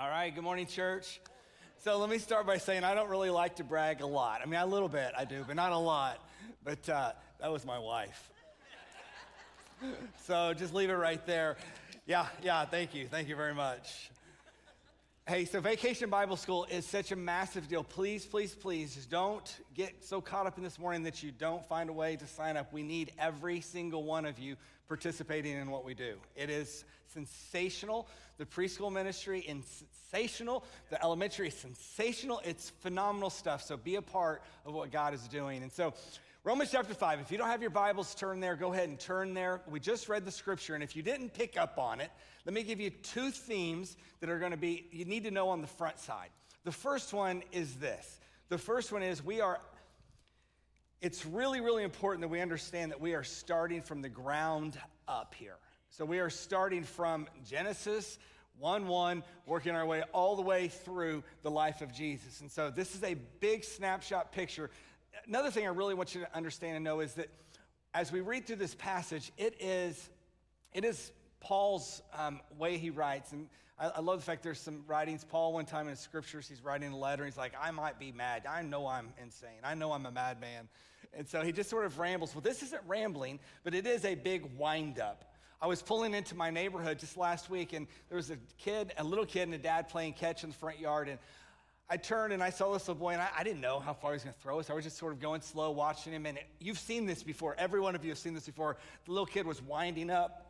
All right, good morning, church. So let me start by saying I don't really like to brag a lot. I mean, a little bit I do, but not a lot. But uh, that was my wife. so just leave it right there. Yeah, yeah, thank you. Thank you very much. Hey, so Vacation Bible School is such a massive deal. Please, please, please, just don't get so caught up in this morning that you don't find a way to sign up. We need every single one of you participating in what we do. It is sensational. The preschool ministry is sensational. The elementary is sensational. It's phenomenal stuff. So be a part of what God is doing. And so, Romans chapter 5, if you don't have your Bibles, turn there. Go ahead and turn there. We just read the scripture, and if you didn't pick up on it, let me give you two themes that are going to be, you need to know on the front side. The first one is this. The first one is we are it's really, really important that we understand that we are starting from the ground up here. So we are starting from Genesis 1 1, working our way all the way through the life of Jesus. And so this is a big snapshot picture. Another thing I really want you to understand and know is that as we read through this passage, it is, it is Paul's um, way he writes. And I, I, love the fact there's some writings. Paul, one time in his scriptures, he's writing a letter. And he's like, I might be mad. I know I'm insane. I know I'm a madman. And so he just sort of rambles. Well, this isn't rambling, but it is a big windup. I was pulling into my neighborhood just last week, and there was a kid, a little kid, and a dad playing catch in the front yard. And I turned and I saw this little boy, and I, I didn't know how far he was going to throw us. I was just sort of going slow, watching him. And it, you've seen this before. Every one of you have seen this before. The little kid was winding up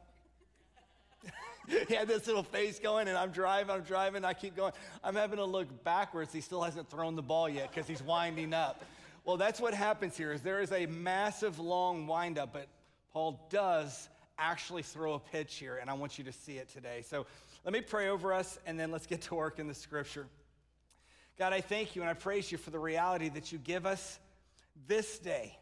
he had this little face going, and I'm driving, I'm driving, I keep going. I'm having to look backwards. He still hasn't thrown the ball yet because he's winding up. Well, that's what happens here is there is a massive long windup, but Paul does actually throw a pitch here, and I want you to see it today. So let me pray over us, and then let's get to work in the scripture. God, I thank you and I praise you for the reality that you give us this day.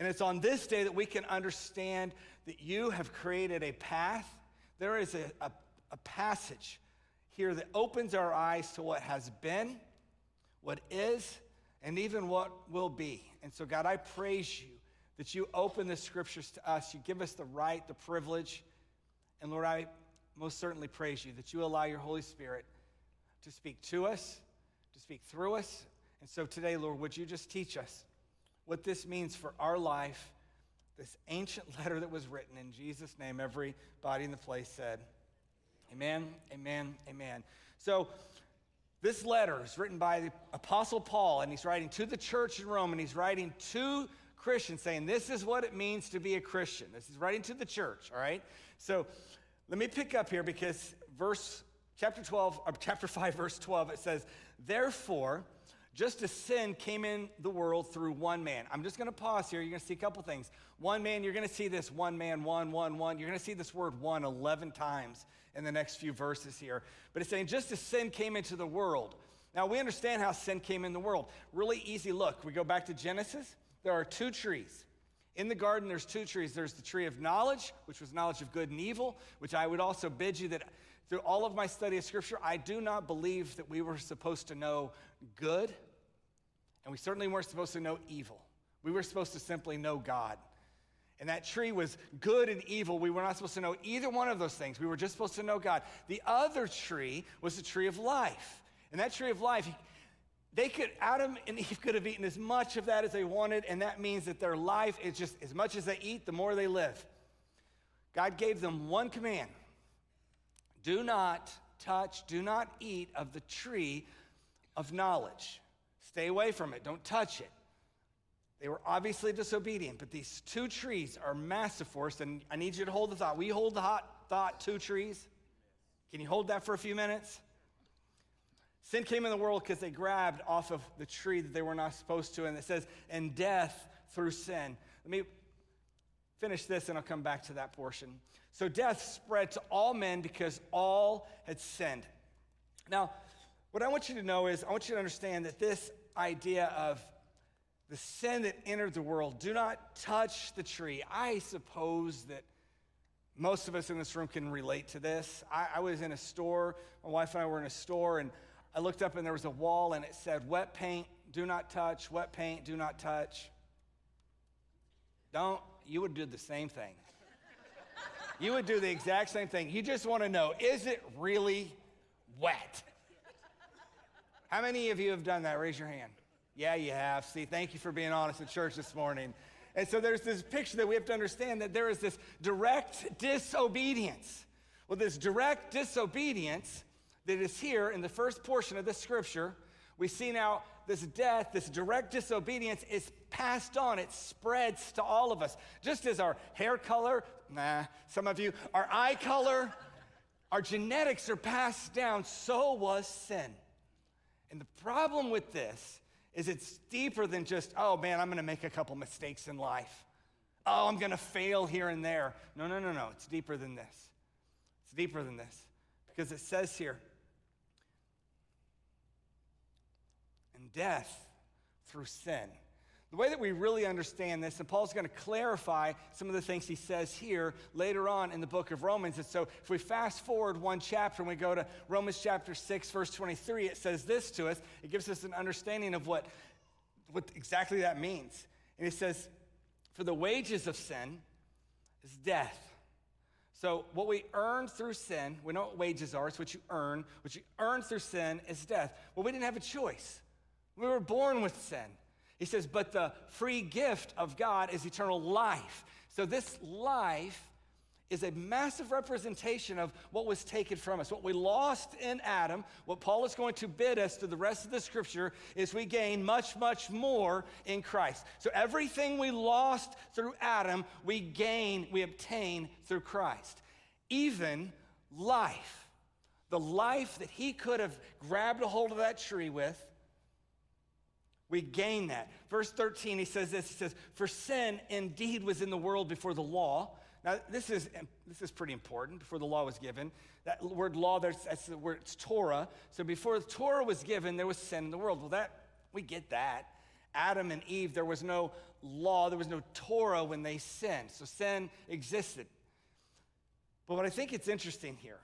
And it's on this day that we can understand that you have created a path there is a, a, a passage here that opens our eyes to what has been, what is, and even what will be. And so, God, I praise you that you open the scriptures to us. You give us the right, the privilege. And Lord, I most certainly praise you that you allow your Holy Spirit to speak to us, to speak through us. And so today, Lord, would you just teach us what this means for our life this ancient letter that was written in Jesus' name. Everybody in the place said, Amen, amen, amen. So, this letter is written by the Apostle Paul, and he's writing to the church in Rome, and he's writing to Christians saying, This is what it means to be a Christian. This is writing to the church, all right? So, let me pick up here because verse chapter 12 or chapter 5 verse 12 it says therefore just as sin came in the world through one man. I'm just going to pause here. You're going to see a couple things. One man, you're going to see this one man, one, one, one. You're going to see this word one 11 times in the next few verses here. But it's saying just as sin came into the world. Now, we understand how sin came in the world. Really easy look. We go back to Genesis. There are two trees. In the garden, there's two trees. There's the tree of knowledge, which was knowledge of good and evil, which I would also bid you that through all of my study of Scripture, I do not believe that we were supposed to know good and we certainly weren't supposed to know evil. We were supposed to simply know God. And that tree was good and evil. We were not supposed to know either one of those things. We were just supposed to know God. The other tree was the tree of life. And that tree of life, they could, Adam and Eve could have eaten as much of that as they wanted, and that means that their life is just as much as they eat, the more they live. God gave them one command do not touch, do not eat of the tree of knowledge. Stay away from it, don't touch it. They were obviously disobedient, but these two trees are massive for us, and I need you to hold the thought. We hold the hot thought, two trees. Can you hold that for a few minutes? Sin came in the world because they grabbed off of the tree that they were not supposed to, and it says, and death through sin. Let me finish this and I'll come back to that portion. So death spread to all men because all had sinned. Now, what I want you to know is, I want you to understand that this idea of the sin that entered the world, do not touch the tree. I suppose that most of us in this room can relate to this. I, I, was in a store, my wife and I were in a store, and I looked up and there was a wall and it said, Wet paint, do not touch, wet paint, do not touch. Don't, you would do the same thing. you would do the exact same thing. You just want to know, is it really wet? How many of you have done that? Raise your hand. Yeah, you have. See, thank you for being honest at church this morning. And so there's this picture that we have to understand that there is this direct disobedience. Well, this direct disobedience that is here in the first portion of this scripture, we see now this death, this direct disobedience is passed on. It spreads to all of us. Just as our hair color, nah, some of you, our eye color, our genetics are passed down, so was sin. And the problem with this is it's deeper than just, oh man, I'm gonna make a couple mistakes in life. Oh, I'm gonna fail here and there. No, no, no, no. It's deeper than this. It's deeper than this. Because it says here, and death through sin. The way that we really understand this, and Paul's going to clarify some of the things he says here later on in the book of Romans. And so, if we fast forward one chapter and we go to Romans chapter 6, verse 23, it says this to us. It gives us an understanding of what, what exactly that means. And it says, For the wages of sin is death. So, what we earn through sin, we know what wages are, it's what you earn. What you earn through sin is death. Well, we didn't have a choice. We were born with sin. He says, but the free gift of God is eternal life. So this life is a massive representation of what was taken from us. What we lost in Adam, what Paul is going to bid us through the rest of the scripture, is we gain much, much more in Christ. So everything we lost through Adam, we gain, we obtain through Christ. Even life. The life that he could have grabbed a hold of that tree with, we gain that. Verse 13, he says this He says, For sin indeed was in the world before the law. Now, this is, this is pretty important before the law was given. That word law, there's, that's the word, it's Torah. So before the Torah was given, there was sin in the world. Well, that, we get that. Adam and Eve, there was no law, there was no Torah when they sinned. So sin existed. But what I think it's interesting here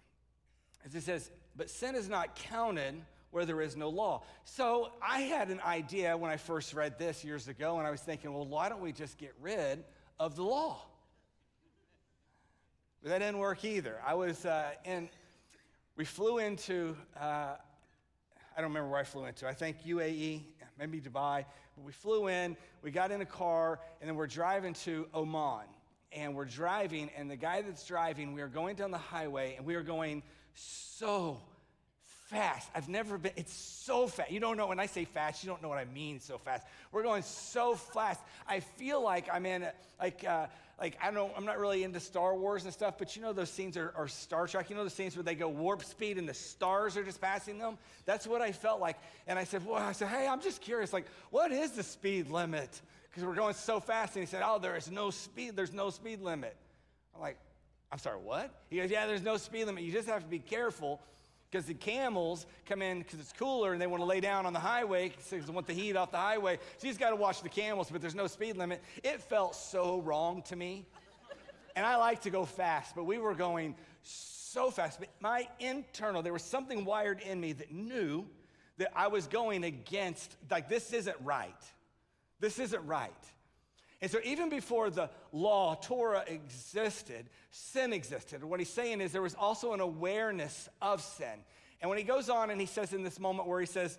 is it says, but sin is not counted where there is no law. So I had an idea when I first read this years ago, and I was thinking, well, why don't we just get rid of the law? But that didn't work either. I was uh, in, we flew into, uh, I don't remember where I flew into. I think UAE, maybe Dubai. But we flew in, we got in a car, and then we're driving to Oman. And we're driving, and the guy that's driving, we are going down the highway, and we are going so fast. I've never been, it's so fast. You don't know, when I say fast, you don't know what I mean so fast. We're going so fast. I feel like I'm in, like, uh, like I don't know, I'm not really into Star Wars and stuff, but you know those scenes are, are Star Trek. You know the scenes where they go warp speed and the stars are just passing them? That's what I felt like. And I said, well, I said, hey, I'm just curious, like, what is the speed limit? Because we're going so fast. And he said, oh, there is no speed, there's no speed limit. I'm like, I'm sorry, what? He goes, yeah, there's no speed limit. You just have to be careful because the camels come in because it's cooler and they want to lay down on the highway because they want the heat off the highway. So you just got to watch the camels, but there's no speed limit. It felt so wrong to me. And I like to go fast, but we were going so fast. But my internal, there was something wired in me that knew that I was going against, like, this isn't right. This isn't right. And so, even before the law, Torah existed, sin existed. And what he's saying is there was also an awareness of sin. And when he goes on and he says in this moment where he says,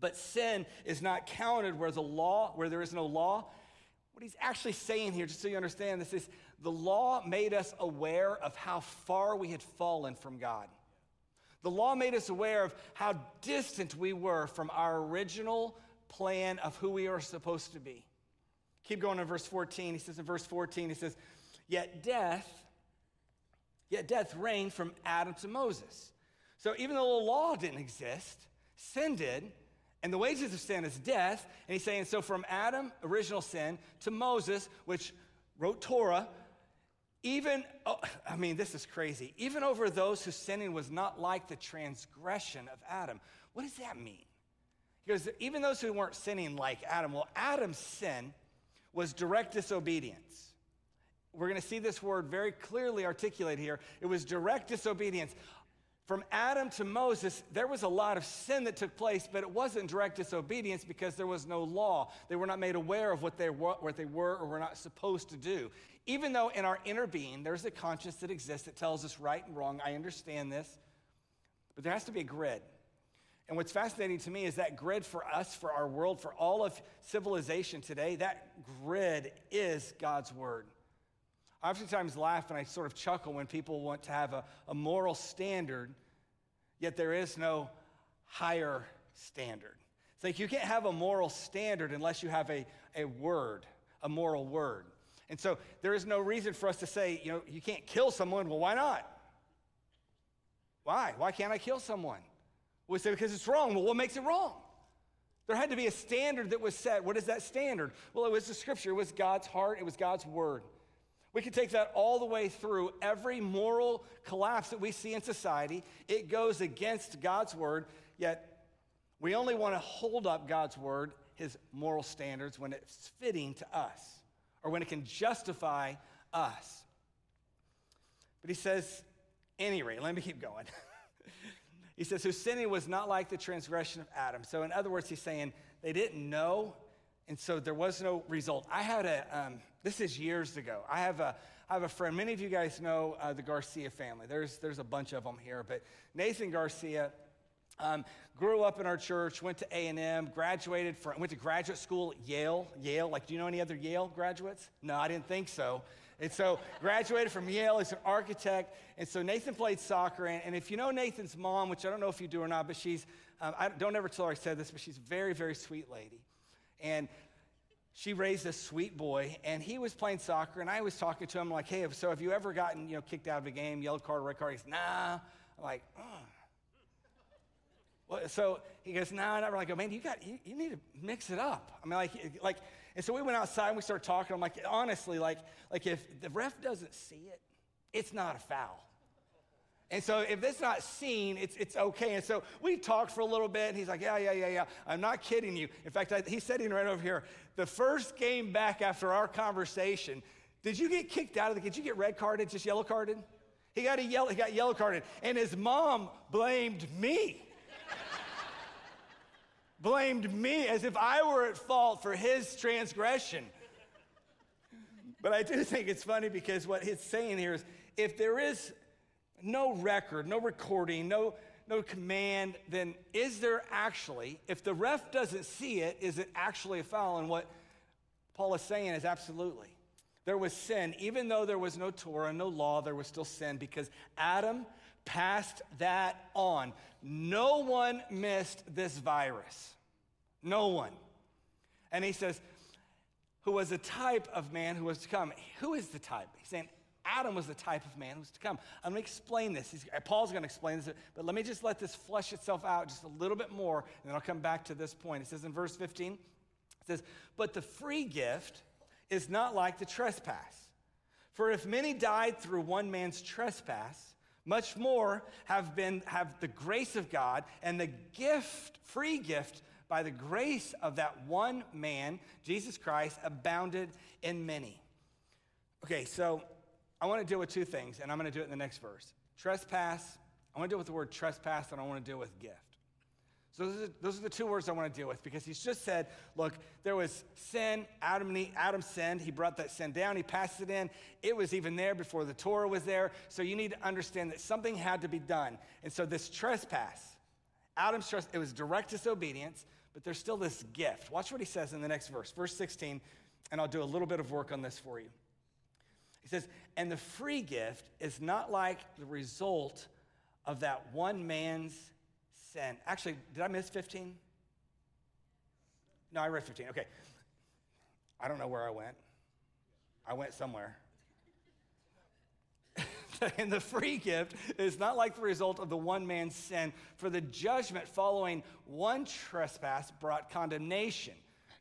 but sin is not counted where the law, where there is no law, what he's actually saying here, just so you understand this, is the law made us aware of how far we had fallen from God. The law made us aware of how distant we were from our original plan of who we are supposed to be. Keep going in verse 14. He says in verse 14, he says, Yet death, yet death reigned from Adam to Moses. So even though the law didn't exist, sin did, and the wages of sin is death. And he's saying, so from Adam, original sin, to Moses, which wrote Torah, even, oh, I mean, this is crazy, even over those whose sinning was not like the transgression of Adam. What does that mean? He goes, even those who weren't sinning like Adam, well, Adam's sin was direct disobedience. We're going to see this word very clearly articulated here. It was direct disobedience. From Adam to Moses, there was a lot of sin that took place, but it wasn't direct disobedience because there was no law. They were not made aware of what they were, what they were or were not supposed to do. Even though in our inner being, there's a conscience that exists that tells us right and wrong. I understand this. But there has to be a grid. And what's fascinating to me is that grid for us, for our world, for all of civilization today, that grid is God's word. I oftentimes laugh and I sort of chuckle when people want to have a, a moral standard, yet there is no higher standard. It's like you can't have a moral standard unless you have a, a word, a moral word. And so there is no reason for us to say, you know, you can't kill someone. Well, why not? Why? Why can't I kill someone? We say because it's wrong. Well, what makes it wrong? There had to be a standard that was set. What is that standard? Well, it was the scripture, it was God's heart, it was God's word. We could take that all the way through every moral collapse that we see in society. It goes against God's word, yet we only want to hold up God's word, his moral standards, when it's fitting to us or when it can justify us. But he says, any rate, let me keep going. He says, whose sinning was not like the transgression of Adam. So, in other words, he's saying they didn't know, and so there was no result. I had a, um, this is years ago. I have a, I have a friend. Many of you guys know uh, the Garcia family. There's, there's a bunch of them here, but Nathan Garcia um, grew up in our church, went to A&M, graduated from, went to graduate school at Yale. Yale, like, do you know any other Yale graduates? No, I didn't think so. And so graduated from Yale, he's an architect. And so Nathan played soccer. And, and if you know Nathan's mom, which I don't know if you do or not, but she's, um, I don't ever tell her I said this, but she's a very, very sweet lady. And she raised a sweet boy, and he was playing soccer, and I was talking to him like, hey, so have you ever gotten, you know, kicked out of a game, yellow card, red card? He's, nah. I'm like, oh. Well, so he goes, no, nah, not really. I go, man, you got, you, you need to mix it up. I mean, like, like, and so we went outside and we started talking. I'm like, honestly, like, like if the ref doesn't see it, it's not a foul. And so if it's not seen, it's, it's okay. And so we talked for a little bit, and he's like, yeah, yeah, yeah, yeah. I'm not kidding you. In fact, I, he's sitting right over here. The first game back after our conversation, did you get kicked out of the, did you get red carded, just yellow carded? He got, a yellow, he got yellow carded. And his mom blamed me blamed me as if I were at fault for his transgression. But I do think it's funny because what he's saying here is if there is no record, no recording, no, no command, then is there actually, if the ref doesn't see it, is it actually a foul? And what Paul is saying is absolutely. There was sin. Even though there was no Torah, no law, there was still sin because Adam passed that on. No one missed this virus. No one. And he says, who was a type of man who was to come. Who is the type? He's saying Adam was the type of man who was to come. I'm going to explain this. He's, Paul's going to explain this, but let me just let this flesh itself out just a little bit more, and then I'll come back to this point. It says in verse 15, it says, But the free gift is not like the trespass. For if many died through one man's trespass, much more have been have the grace of God and the gift, free gift by the grace of that one man, Jesus Christ, abounded in many. Okay, so I want to deal with two things, and I'm going to do it in the next verse. Trespass, I want to deal with the word trespass, and I want to deal with gift. So those are, the two words I want to deal with because he's just said, look, there was sin. Adam, Adam sinned. He brought that sin down. He passed it in. It was even there before the Torah was there. So you need to understand that something had to be done. And so this trespass, Adam's trust, it was direct disobedience, but there's still this gift. Watch what he says in the next verse, verse 16, and I'll do a little bit of work on this for you. He says, And the free gift is not like the result of that one man's sin. Actually, did I miss 15? No, I read 15. Okay. I don't know where I went. I went somewhere. and the free gift is not like the result of the one man's sin, for the judgment following one trespass brought condemnation.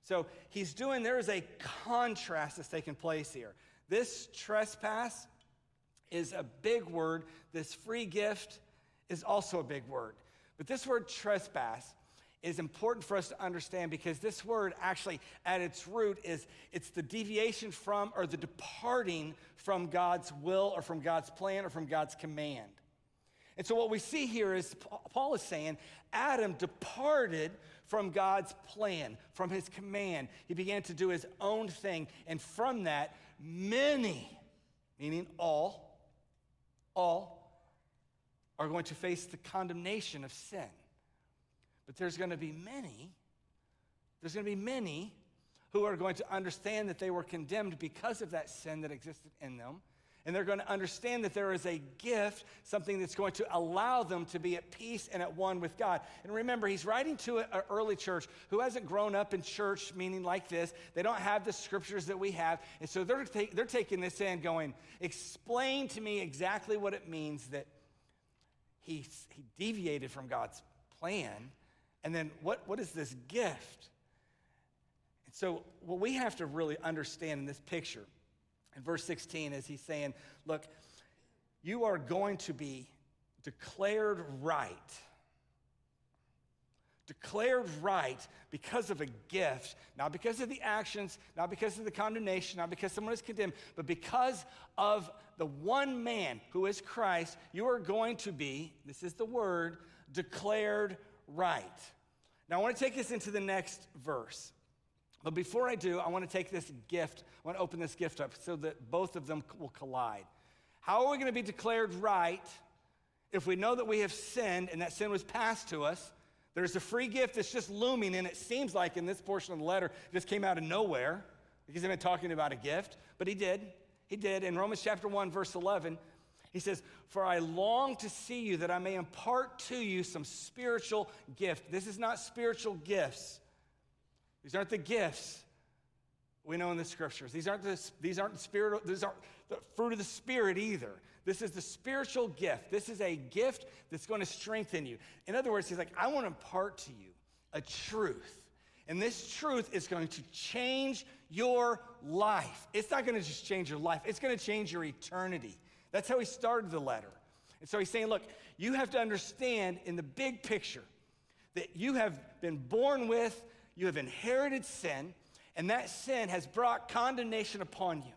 So he's doing, there is a contrast that's taking place here. This trespass is a big word, this free gift is also a big word. But this word trespass is important for us to understand because this word actually at its root is it's the deviation from or the departing from God's will or from God's plan or from God's command. And so what we see here is Paul is saying Adam departed from God's plan, from his command. He began to do his own thing. And from that, many, meaning all, all, are going to face the condemnation of sin. But there's going to be many, there's going to be many who are going to understand that they were condemned because of that sin that existed in them. And they're going to understand that there is a gift, something that's going to allow them to be at peace and at one with God. And remember, he's writing to an early church who hasn't grown up in church, meaning like this. They don't have the scriptures that we have. And so they're, ta- they're taking this in, going, explain to me exactly what it means that he, he deviated from God's plan. And then what, what is this gift? And so, what we have to really understand in this picture in verse 16, is he's saying, Look, you are going to be declared right. Declared right because of a gift, not because of the actions, not because of the condemnation, not because someone is condemned, but because of the one man who is Christ, you are going to be, this is the word, declared right. Now, I want to take this into the next verse. But before I do, I want to take this gift, I want to open this gift up so that both of them will collide. How are we going to be declared right if we know that we have sinned and that sin was passed to us? There's a free gift that's just looming, and it seems like in this portion of the letter, it just came out of nowhere because he's been talking about a gift, but he did. He did. In Romans chapter 1, verse 11, he says, For I long to see you that I may impart to you some spiritual gift. This is not spiritual gifts. These aren't the gifts we know in the scriptures. These aren't the, these aren't these aren't the fruit of the spirit either. This is the spiritual gift. This is a gift that's going to strengthen you. In other words, he's like, I want to impart to you a truth. And this truth is going to change your life. It's not going to just change your life, it's going to change your eternity. That's how he started the letter. And so he's saying, look, you have to understand in the big picture that you have been born with you have inherited sin, and that sin has brought condemnation upon you.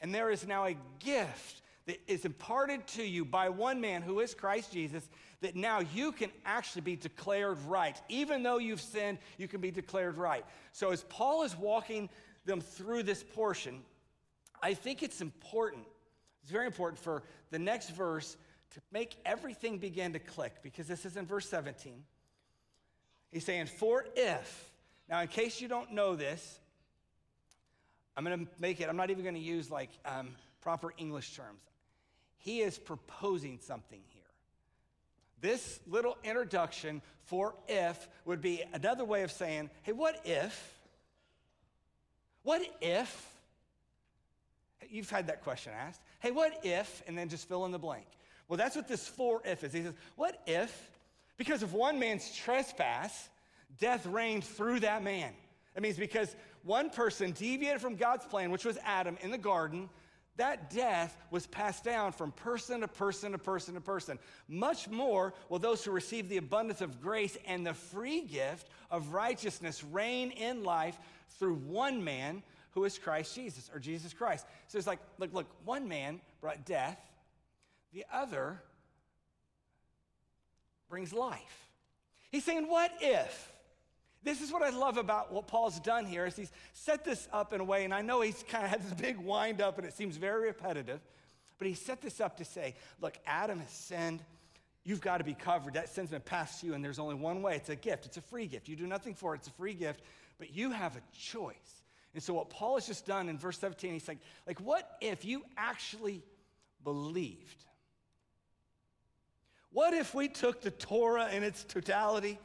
And there is now a gift that is imparted to you by one man who is Christ Jesus, that now you can actually be declared right. Even though you've sinned, you can be declared right. So, as Paul is walking them through this portion, I think it's important, it's very important for the next verse to make everything begin to click, because this is in verse 17. He's saying, For if, now, in case you don't know this, I'm going to make it, I'm not even going to use like um, proper English terms. He is proposing something here. This little introduction for if would be another way of saying, hey, what if? What if? You've had that question asked. Hey, what if? And then just fill in the blank. Well, that's what this for if is. He says, what if, because of one man's trespass, death reigned through that man. That means because one person deviated from God's plan, which was Adam in the garden, that death was passed down from person to person to person to person. Much more will those who receive the abundance of grace and the free gift of righteousness reign in life through one man who is Christ Jesus or Jesus Christ. So it's like, look, look, one man brought death, the other brings life. He's saying, what if? This is what I love about what Paul's done here is he's set this up in a way, and I know he's kind of had this big wind up and it seems very repetitive, but he set this up to say, look, Adam has sinned. You've got to be covered. That sin's been passed to you, and there's only one way. It's a gift. It's a free gift. You do nothing for it. It's a free gift, but you have a choice. And so what Paul has just done in verse 17, he's like, like, what if you actually believed? What if we took the Torah in its totality?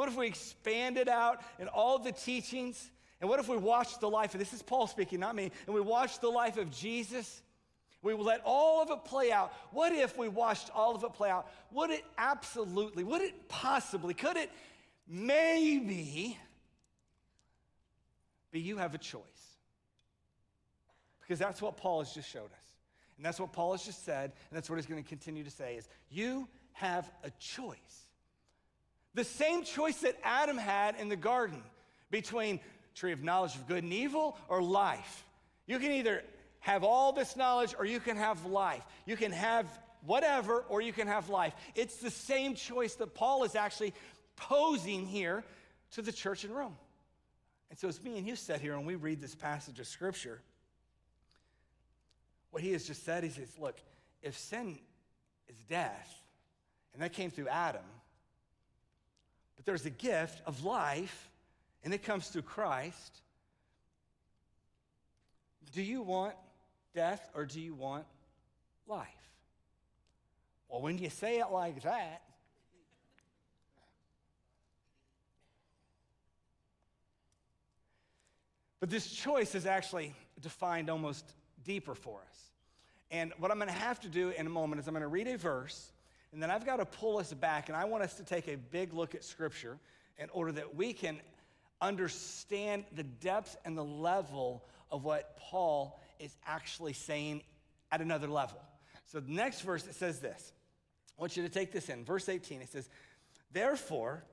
What if we expanded out in all the teachings? And what if we watched the life of this is Paul speaking, not me, and we watched the life of Jesus? We let all of it play out. What if we watched all of it play out? Would it absolutely, would it possibly, could it maybe be you have a choice? Because that's what Paul has just showed us. And that's what Paul has just said, and that's what he's going to continue to say is you have a choice. The same choice that Adam had in the garden between tree of knowledge of good and evil or life. You can either have all this knowledge or you can have life. You can have whatever or you can have life. It's the same choice that Paul is actually posing here to the church in Rome. And so as me and you sit here and we read this passage of scripture, what he has just said is, is look, if sin is death, and that came through Adam, But there's a gift of life, and it comes through Christ. Do you want death or do you want life? Well, when you say it like that, But this choice is actually defined almost deeper for us. And what I'm going to have to do in a moment is I'm going to read a verse, and then I've got to pull us back, and I want us to take a big look at Scripture in order that we can understand the depth and the level of what Paul is actually saying at another level. So the next verse, it says this. I want you to take this in. Verse 18, it says, Therefore,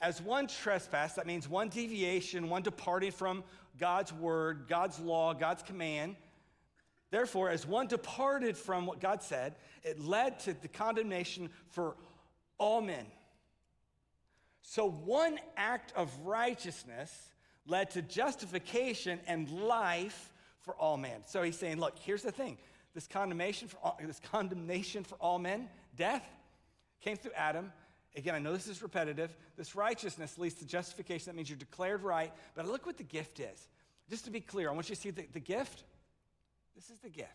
as one trespass, that means one deviation, one departing from God's word, God's law, God's command. Therefore, as one departed from what God said, it led to the condemnation for all men. So, one act of righteousness led to justification and life for all men. So he's saying, look, here's the thing: this condemnation for all, this condemnation for all men, death, came through Adam. Again, I know this is repetitive. This righteousness leads to justification. That means you're declared right. But look what the gift is. Just to be clear, I want you to see the, the gift. This is the gift.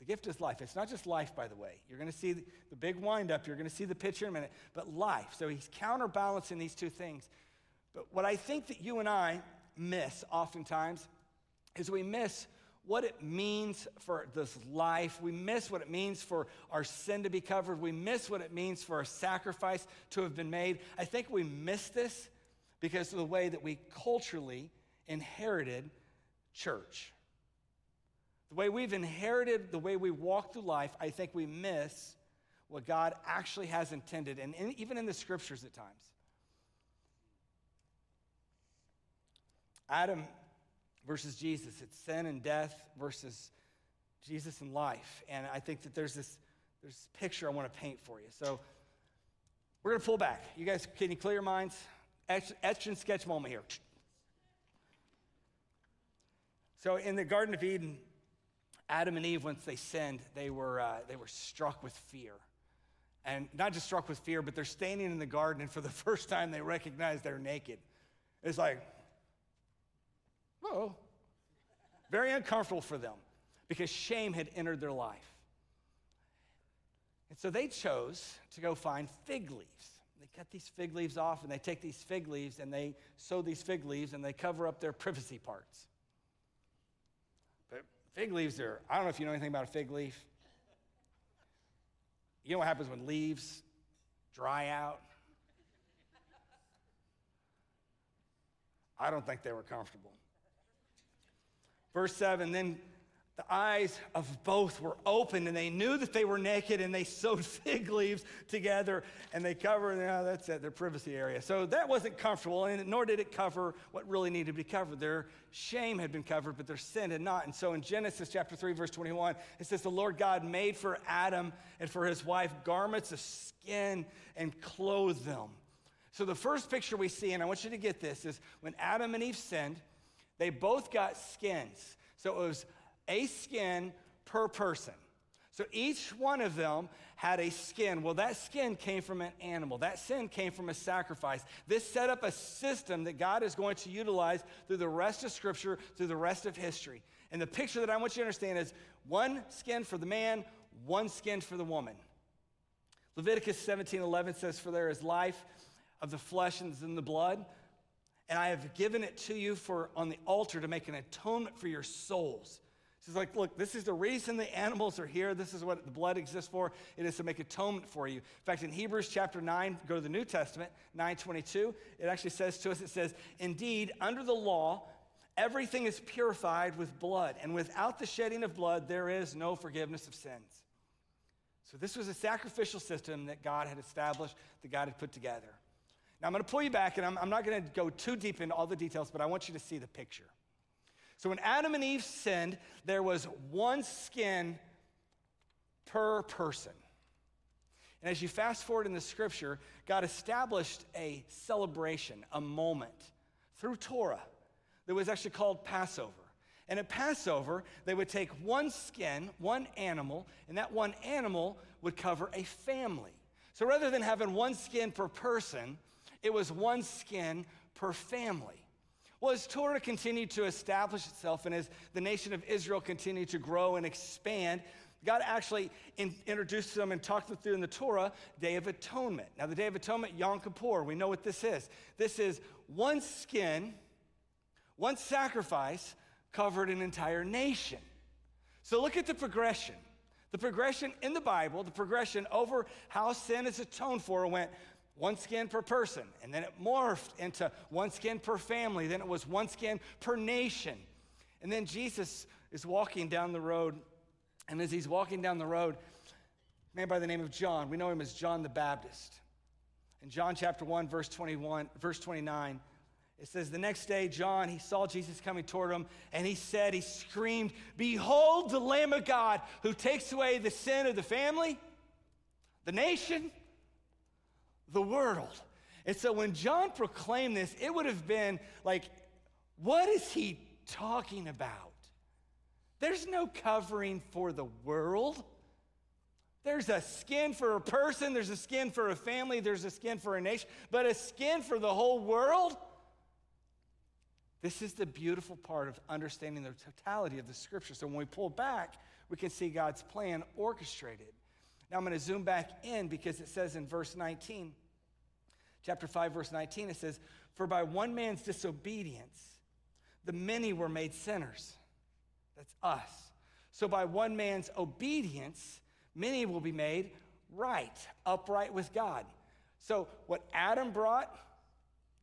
The gift is life. It's not just life, by the way. You're going to see the, big windup. You're going to see the picture in a minute. But life. So he's counterbalancing these two things. But what I think that you and I miss oftentimes is we miss what it means for this life. We miss what it means for our sin to be covered. We miss what it means for a sacrifice to have been made. I think we miss this because of the way that we culturally inherited church. The way we've inherited, the way we walk through life, I think we miss what God actually has intended, and in, even in the scriptures at times. Adam versus Jesus. It's sin and death versus Jesus and life. And I think that there's this, there's this picture I want to paint for you. So we're going to pull back. You guys, can you clear your minds? Etch, etch and sketch moment here. So in the Garden of Eden, Adam and Eve, once they sinned, they were, uh, they were struck with fear. And not just struck with fear, but they're standing in the garden, and for the first time, they recognize they're naked. It's like, Oh, very uncomfortable for them because shame had entered their life. And so they chose to go find fig leaves. They cut these fig leaves off and they take these fig leaves and they sew these fig leaves and they cover up their privacy parts. Fig leaves are, I don't know if you know anything about a fig leaf. You know what happens when leaves dry out? I don't think they were comfortable. Verse 7 Then the eyes of both were opened, and they knew that they were naked, and they sewed fig leaves together, and they covered, yeah, that's it, their privacy area. So that wasn't comfortable, and nor did it cover what really needed to be covered. Their shame had been covered, but their sin had not. And so in Genesis chapter 3, verse 21, it says, The Lord God made for Adam and for his wife garments of skin and clothed them. So the first picture we see, and I want you to get this, is when Adam and Eve sinned, they both got skins. So it was a skin per person. So each one of them had a skin. Well, that skin came from an animal. That sin came from a sacrifice. This set up a system that God is going to utilize through the rest of Scripture, through the rest of history. And the picture that I want you to understand is one skin for the man, one skin for the woman. Leviticus 17 11 says, For there is life of the flesh and in the blood and I have given it to you for on the altar to make an atonement for your souls. Like, look, this is the reason the animals are here. This is what the blood exists for. It is to make atonement for you. In fact, in Hebrews chapter 9, go to the New Testament, 922, it actually says to us, it says, Indeed, under the law, everything is purified with blood, and without the shedding of blood, there is no forgiveness of sins. So this was a sacrificial system that God had established, that God had put together. Now, I'm going to pull you back, and I'm, I'm not going to go too deep into all the details, but I want you to see the picture. So, when Adam and Eve sinned, there was one skin per person. And as you fast forward in the scripture, God established a celebration, a moment through Torah that was actually called Passover. And at Passover, they would take one skin, one animal, and that one animal would cover a family. So rather than having one skin per person, it was one skin per family. Well, as Torah continued to establish itself and as the nation of Israel continued to grow and expand, God actually in, introduced them and talked them through in the Torah, Day of Atonement. Now, the Day of Atonement, Yom Kippur, we know what this is. This is one skin, one sacrifice covered an entire nation. So look at the progression. The progression in the Bible, the progression over how sin is atoned for, went one skin per person, and then it morphed into one skin per family, then it was one skin per nation. And then Jesus is walking down the road, and as he's walking down the road, a man by the name of John, we know him as John the Baptist. In John chapter 1, verse 21, verse 29, it says, The next day, John, he saw Jesus coming toward him, and he said, He screamed, Behold the Lamb of God who takes away the sin of the family, the nation, the world. And so when John proclaimed this, it would have been like, What is he talking about? There's no covering for the world. There's a skin for a person, there's a skin for a family, there's a skin for a nation, but a skin for the whole world? This is the beautiful part of understanding the totality of the scripture. So when we pull back, we can see God's plan orchestrated. Now I'm going to zoom back in because it says in verse 19, chapter 5, verse 19, it says, For by one man's disobedience, the many were made sinners. That's us. So by one man's obedience, many will be made right, upright with God. So what Adam brought,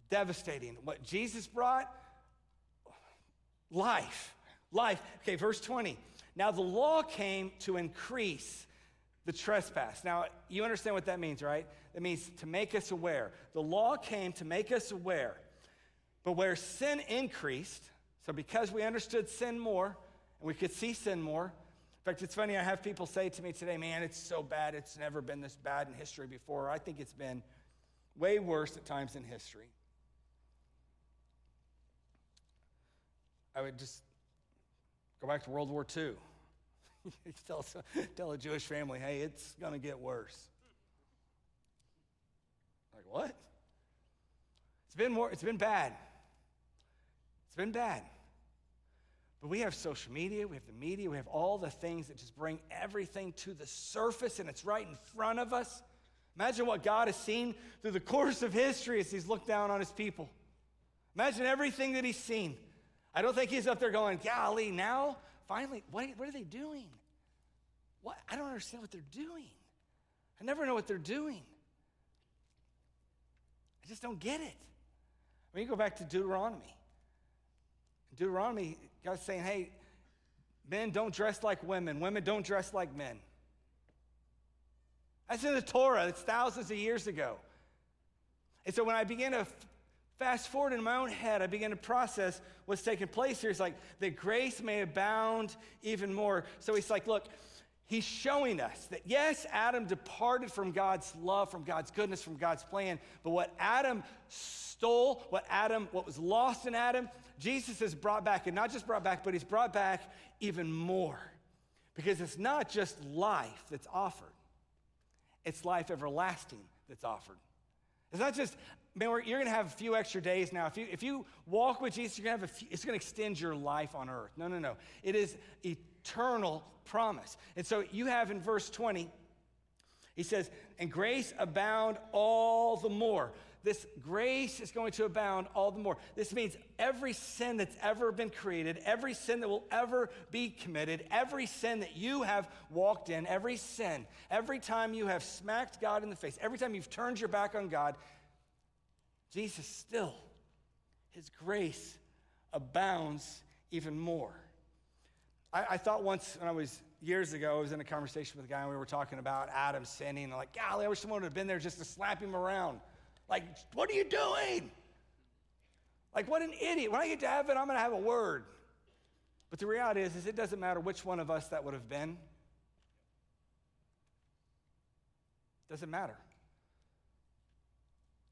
devastating. What Jesus brought, Life. Life. Okay, verse 20. Now the law came to increase the trespass. Now, you understand what that means, right? It means to make us aware. The law came to make us aware. But where sin increased, so because we understood sin more and we could see sin more, in fact, it's funny, I have people say to me today, man, it's so bad. It's never been this bad in history before. I think it's been way worse at times in history. I would just go back to World War II. tell, tell a Jewish family, hey, it's going to get worse. Like, what? It's been more, it's been bad. It's been bad. But we have social media, we have the media, we have all the things that just bring everything to the surface and it's right in front of us. Imagine what God has seen through the course of history as He's looked down on His people. Imagine everything that He's seen. I don't think he's up there going, golly, now, finally, what, what are they doing? What? I don't understand what they're doing. I never know what they're doing. I just don't get it. I mean, you go back to Deuteronomy, Deuteronomy, God's saying, hey, men don't dress like women, women don't dress like men. That's in the Torah, it's thousands of years ago. And so when I began to Fast forward in my own head, I began to process what's taking place here. It's like that grace may abound even more. So he's like, look, he's showing us that yes, Adam departed from God's love, from God's goodness, from God's plan, but what Adam stole, what Adam, what was lost in Adam, Jesus has brought back, and not just brought back, but he's brought back even more. Because it's not just life that's offered, it's life everlasting that's offered. It's not just, man, you're going to have a few extra days now. If you, if you walk with Jesus, you're going to have a few, it's going to extend your life on earth. No, no, no. It is eternal promise. And so you have in verse 20, he says, and grace abound all the more. This grace is going to abound all the more. This means every sin that's ever been created, every sin that will ever be committed, every sin that you have walked in, every sin, every time you have smacked God in the face, every time you've turned your back on God, Jesus still, his grace abounds even more. I, I, thought once when I was years ago, I was in a conversation with a guy and we were talking about Adam sinning. And like, golly, I wish someone would have been there just to slap him around. Like, what are you doing? Like, what an idiot. When I get to heaven, I'm going to have a word. But the reality is, is it doesn't matter which one of us that would have been. Doesn't matter.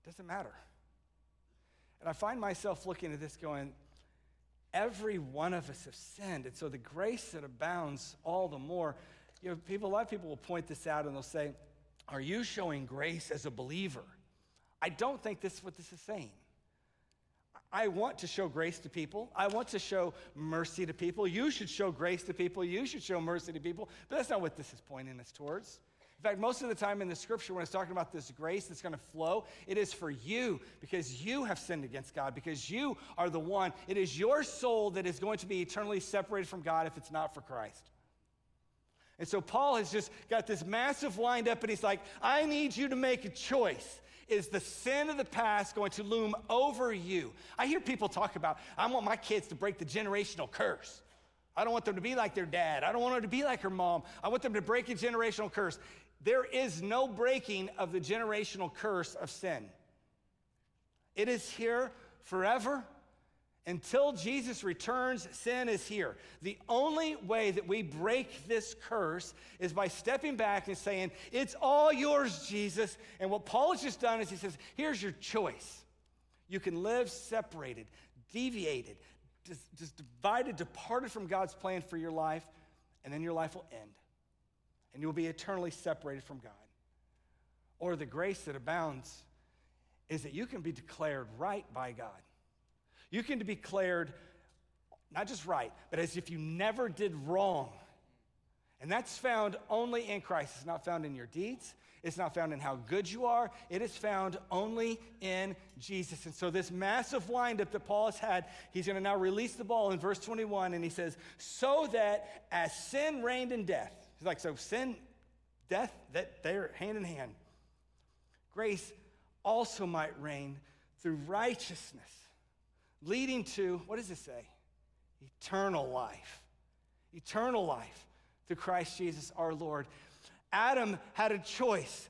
Doesn't matter. And I find myself looking at this going, every one of us have sinned. And so the grace that abounds all the more. You know, people, a lot of people will point this out and they'll say, Are you showing grace as a believer? I don't think this is what this is saying. I want to show grace to people. I want to show mercy to people. You should show grace to people. You should show mercy to people. But that's not what this is pointing us towards. In fact, most of the time in the scripture, when it's talking about this grace that's going to flow, it is for you because you have sinned against God, because you are the one. It is your soul that is going to be eternally separated from God if it's not for Christ. And so Paul has just got this massive windup, and he's like, I need you to make a choice. Is the sin of the past going to loom over you? I hear people talk about, I want my kids to break the generational curse. I don't want them to be like their dad. I don't want them to be like her mom. I want them to break a generational curse. There is no breaking of the generational curse of sin. It is here forever. Until Jesus returns, sin is here. The only way that we break this curse is by stepping back and saying, It's all yours, Jesus. And what Paul has just done is he says, Here's your choice. You can live separated, deviated, just, divided, departed from God's plan for your life, and then your life will end. And you'll be eternally separated from God. Or the grace that abounds is that you can be declared right by God. You can be declared not just right, but as if you never did wrong. And that's found only in Christ. It's not found in your deeds. It's not found in how good you are. It is found only in Jesus. And so, this massive windup that Paul has had, he's going to now release the ball in verse 21. And he says, So that as sin reigned in death, he's like, So sin, death, that they're hand in hand. Grace also might reign through righteousness leading to, what does it say? Eternal life. Eternal life through Christ Jesus our Lord. Adam had a choice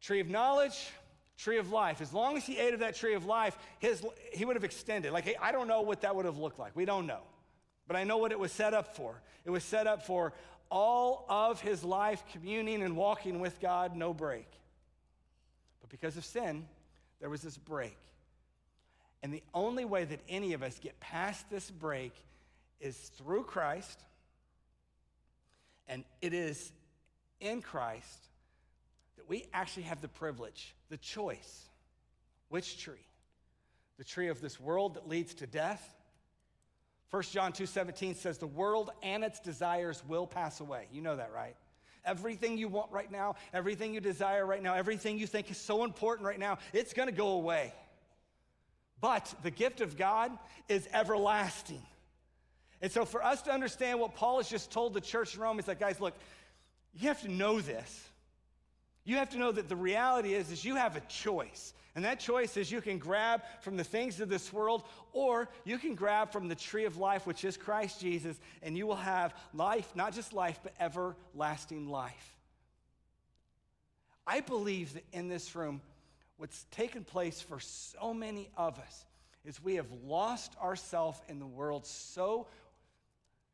tree of knowledge, tree of life. As long as he ate of that tree of life, his, he would have extended. Like, I don't know what that would have looked like. We don't know. But I know what it was set up for. It was set up for all of his life communing and walking with God, no break. But because of sin, there was this break. And the only way that any of us get past this break is through Christ. And it is in Christ that we actually have the privilege, the choice. Which tree? The tree of this world that leads to death? 1 John 2:17 says the world and its desires will pass away. You know that, right? Everything you want right now, everything you desire right now, everything you think is so important right now, it's going to go away. But the gift of God is everlasting. And so, for us to understand what Paul has just told the church in Rome, he's like, guys, look, you have to know this. You have to know that the reality is, is you have a choice. And that choice is you can grab from the things of this world, or you can grab from the tree of life, which is Christ Jesus, and you will have life, not just life, but everlasting life. I believe that in this room, what's taken place for so many of us is we have lost ourselves in the world so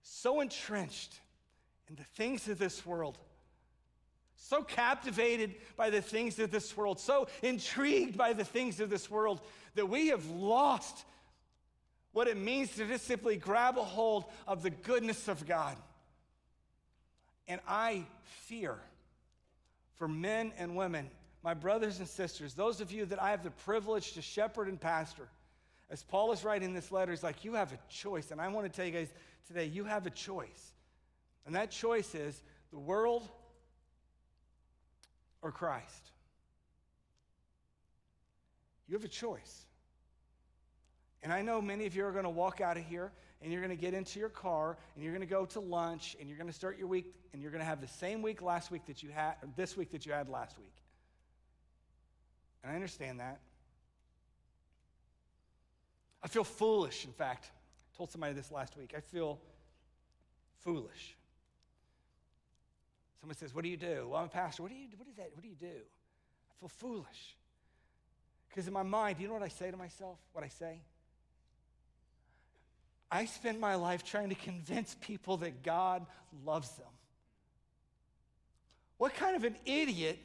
so entrenched in the things of this world so captivated by the things of this world so intrigued by the things of this world that we have lost what it means to just simply grab a hold of the goodness of God and I fear for men and women my brothers and sisters, those of you that I have the privilege to shepherd and pastor, as Paul is writing this letter, he's like, You have a choice. And I want to tell you guys today, you have a choice. And that choice is the world or Christ. You have a choice. And I know many of you are going to walk out of here and you're going to get into your car and you're going to go to lunch and you're going to start your week and you're going to have the same week last week that you had or this week that you had last week. And I understand that. I feel foolish, in fact. I told somebody this last week. I feel foolish. Someone says, What do you do? Well, I'm a pastor. What do you do? what is that? What do you do? I feel foolish. Because in my mind, you know what I say to myself? What I say? I spend my life trying to convince people that God loves them. What kind of an idiot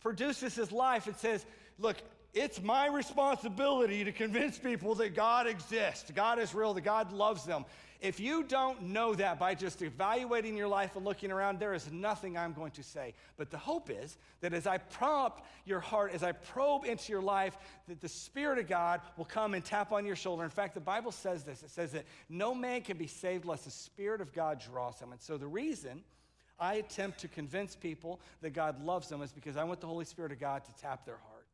produces his life and says, Look, it's my responsibility to convince people that God exists, God is real, that God loves them. If you don't know that by just evaluating your life and looking around, there is nothing I'm going to say. But the hope is that as I prompt your heart, as I probe into your life, that the Spirit of God will come and tap on your shoulder. In fact, the Bible says this it says that no man can be saved unless the Spirit of God draws him. And so the reason I attempt to convince people that God loves them is because I want the Holy Spirit of God to tap their heart.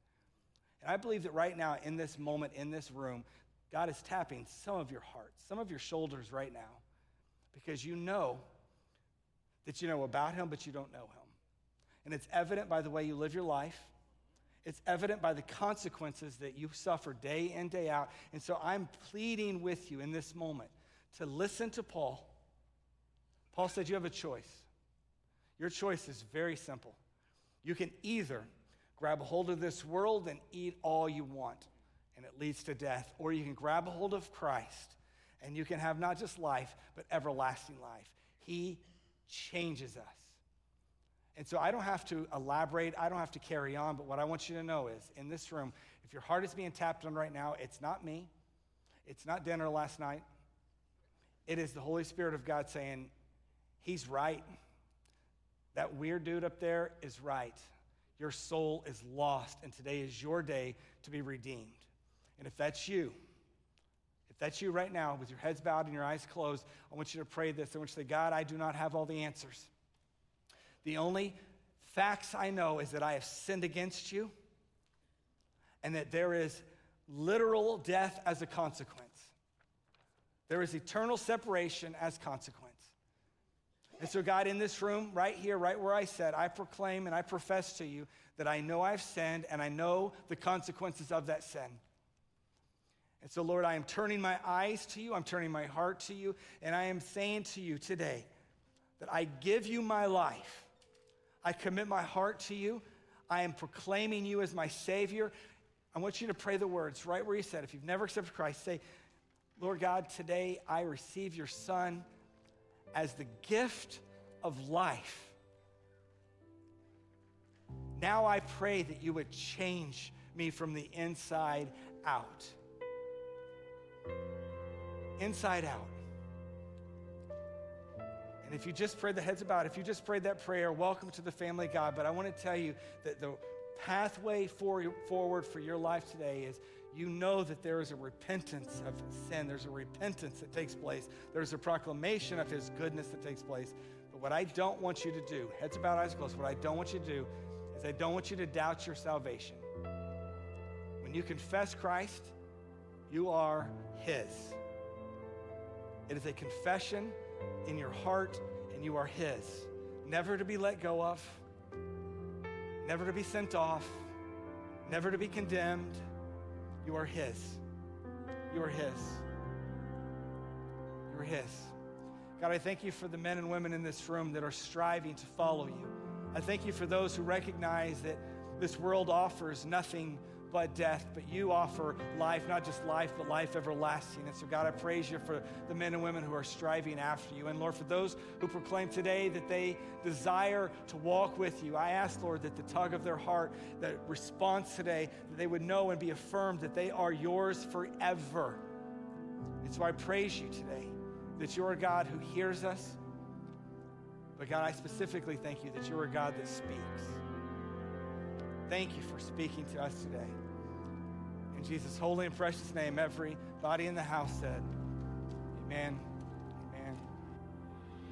And I believe that right now, in this moment, in this room, God is tapping some of your hearts, some of your shoulders right now, because you know that you know about Him, but you don't know Him. And it's evident by the way you live your life. It's evident by the consequences that you suffer day in, day out. And so I'm pleading with you in this moment to listen to Paul. Paul said you have a choice. Your choice is very simple. You can either grab a hold of this world and eat all you want, and it leads to death. Or you can grab a hold of Christ and you can have not just life, but everlasting life. He changes us. And so I don't have to elaborate, I don't have to carry on, but what I want you to know is in this room, if your heart is being tapped on right now, it's not me, it's not dinner last night. It is the Holy Spirit of God saying, He's right. That weird dude up there is right. Your soul is lost, and today is your day to be redeemed. And if that's you, if that's you right now, with your heads bowed and your eyes closed, I want you to pray this. I want you to say, God, I do not have all the answers. The only facts I know is that I have sinned against you and that there is literal death as a consequence. There is eternal separation as consequence. And so, God, in this room, right here, right where I said, I proclaim and I profess to you that I know I've sinned and I know the consequences of that sin. And so, Lord, I am turning my eyes to you, I'm turning my heart to you, and I am saying to you today that I give you my life. I commit my heart to you. I am proclaiming you as my Savior. I want you to pray the words right where you said, if you've never accepted Christ, say, Lord God, today I receive your Son as the gift of life. Now I pray that you would change me from the inside out. Inside out. And if you just prayed the heads about, if you just prayed that prayer, welcome to the family God. But I want to tell you that the pathway for, forward for your life today is you know that there is a repentance of sin. There's a repentance that takes place. There's a proclamation of His goodness that takes place. But what I don't want you to do, heads about, eyes closed, what I don't want you to do is I don't want you to doubt your salvation. When you confess Christ, you are His. It is a confession in your heart, and you are His. Never to be let go of, never to be sent off, never to be condemned you are His. You are His. You are His. God, I thank you for the men and women in this room that are striving to follow you. I thank you for those who recognize that this world offers nothing but death, but you offer life, not just life, but life everlasting. And so, God, I praise you for the men and women who are striving after you. And Lord, for those who proclaim today that they desire to walk with you, I ask, Lord, that the tug of their heart, that response today, that they would know and be affirmed that they are yours forever. And so I praise you today that you're a God who hears us. But God, I specifically thank you that you're a God that speaks. Thank you for speaking to us today. In Jesus' holy and precious name, everybody in the house said, Amen.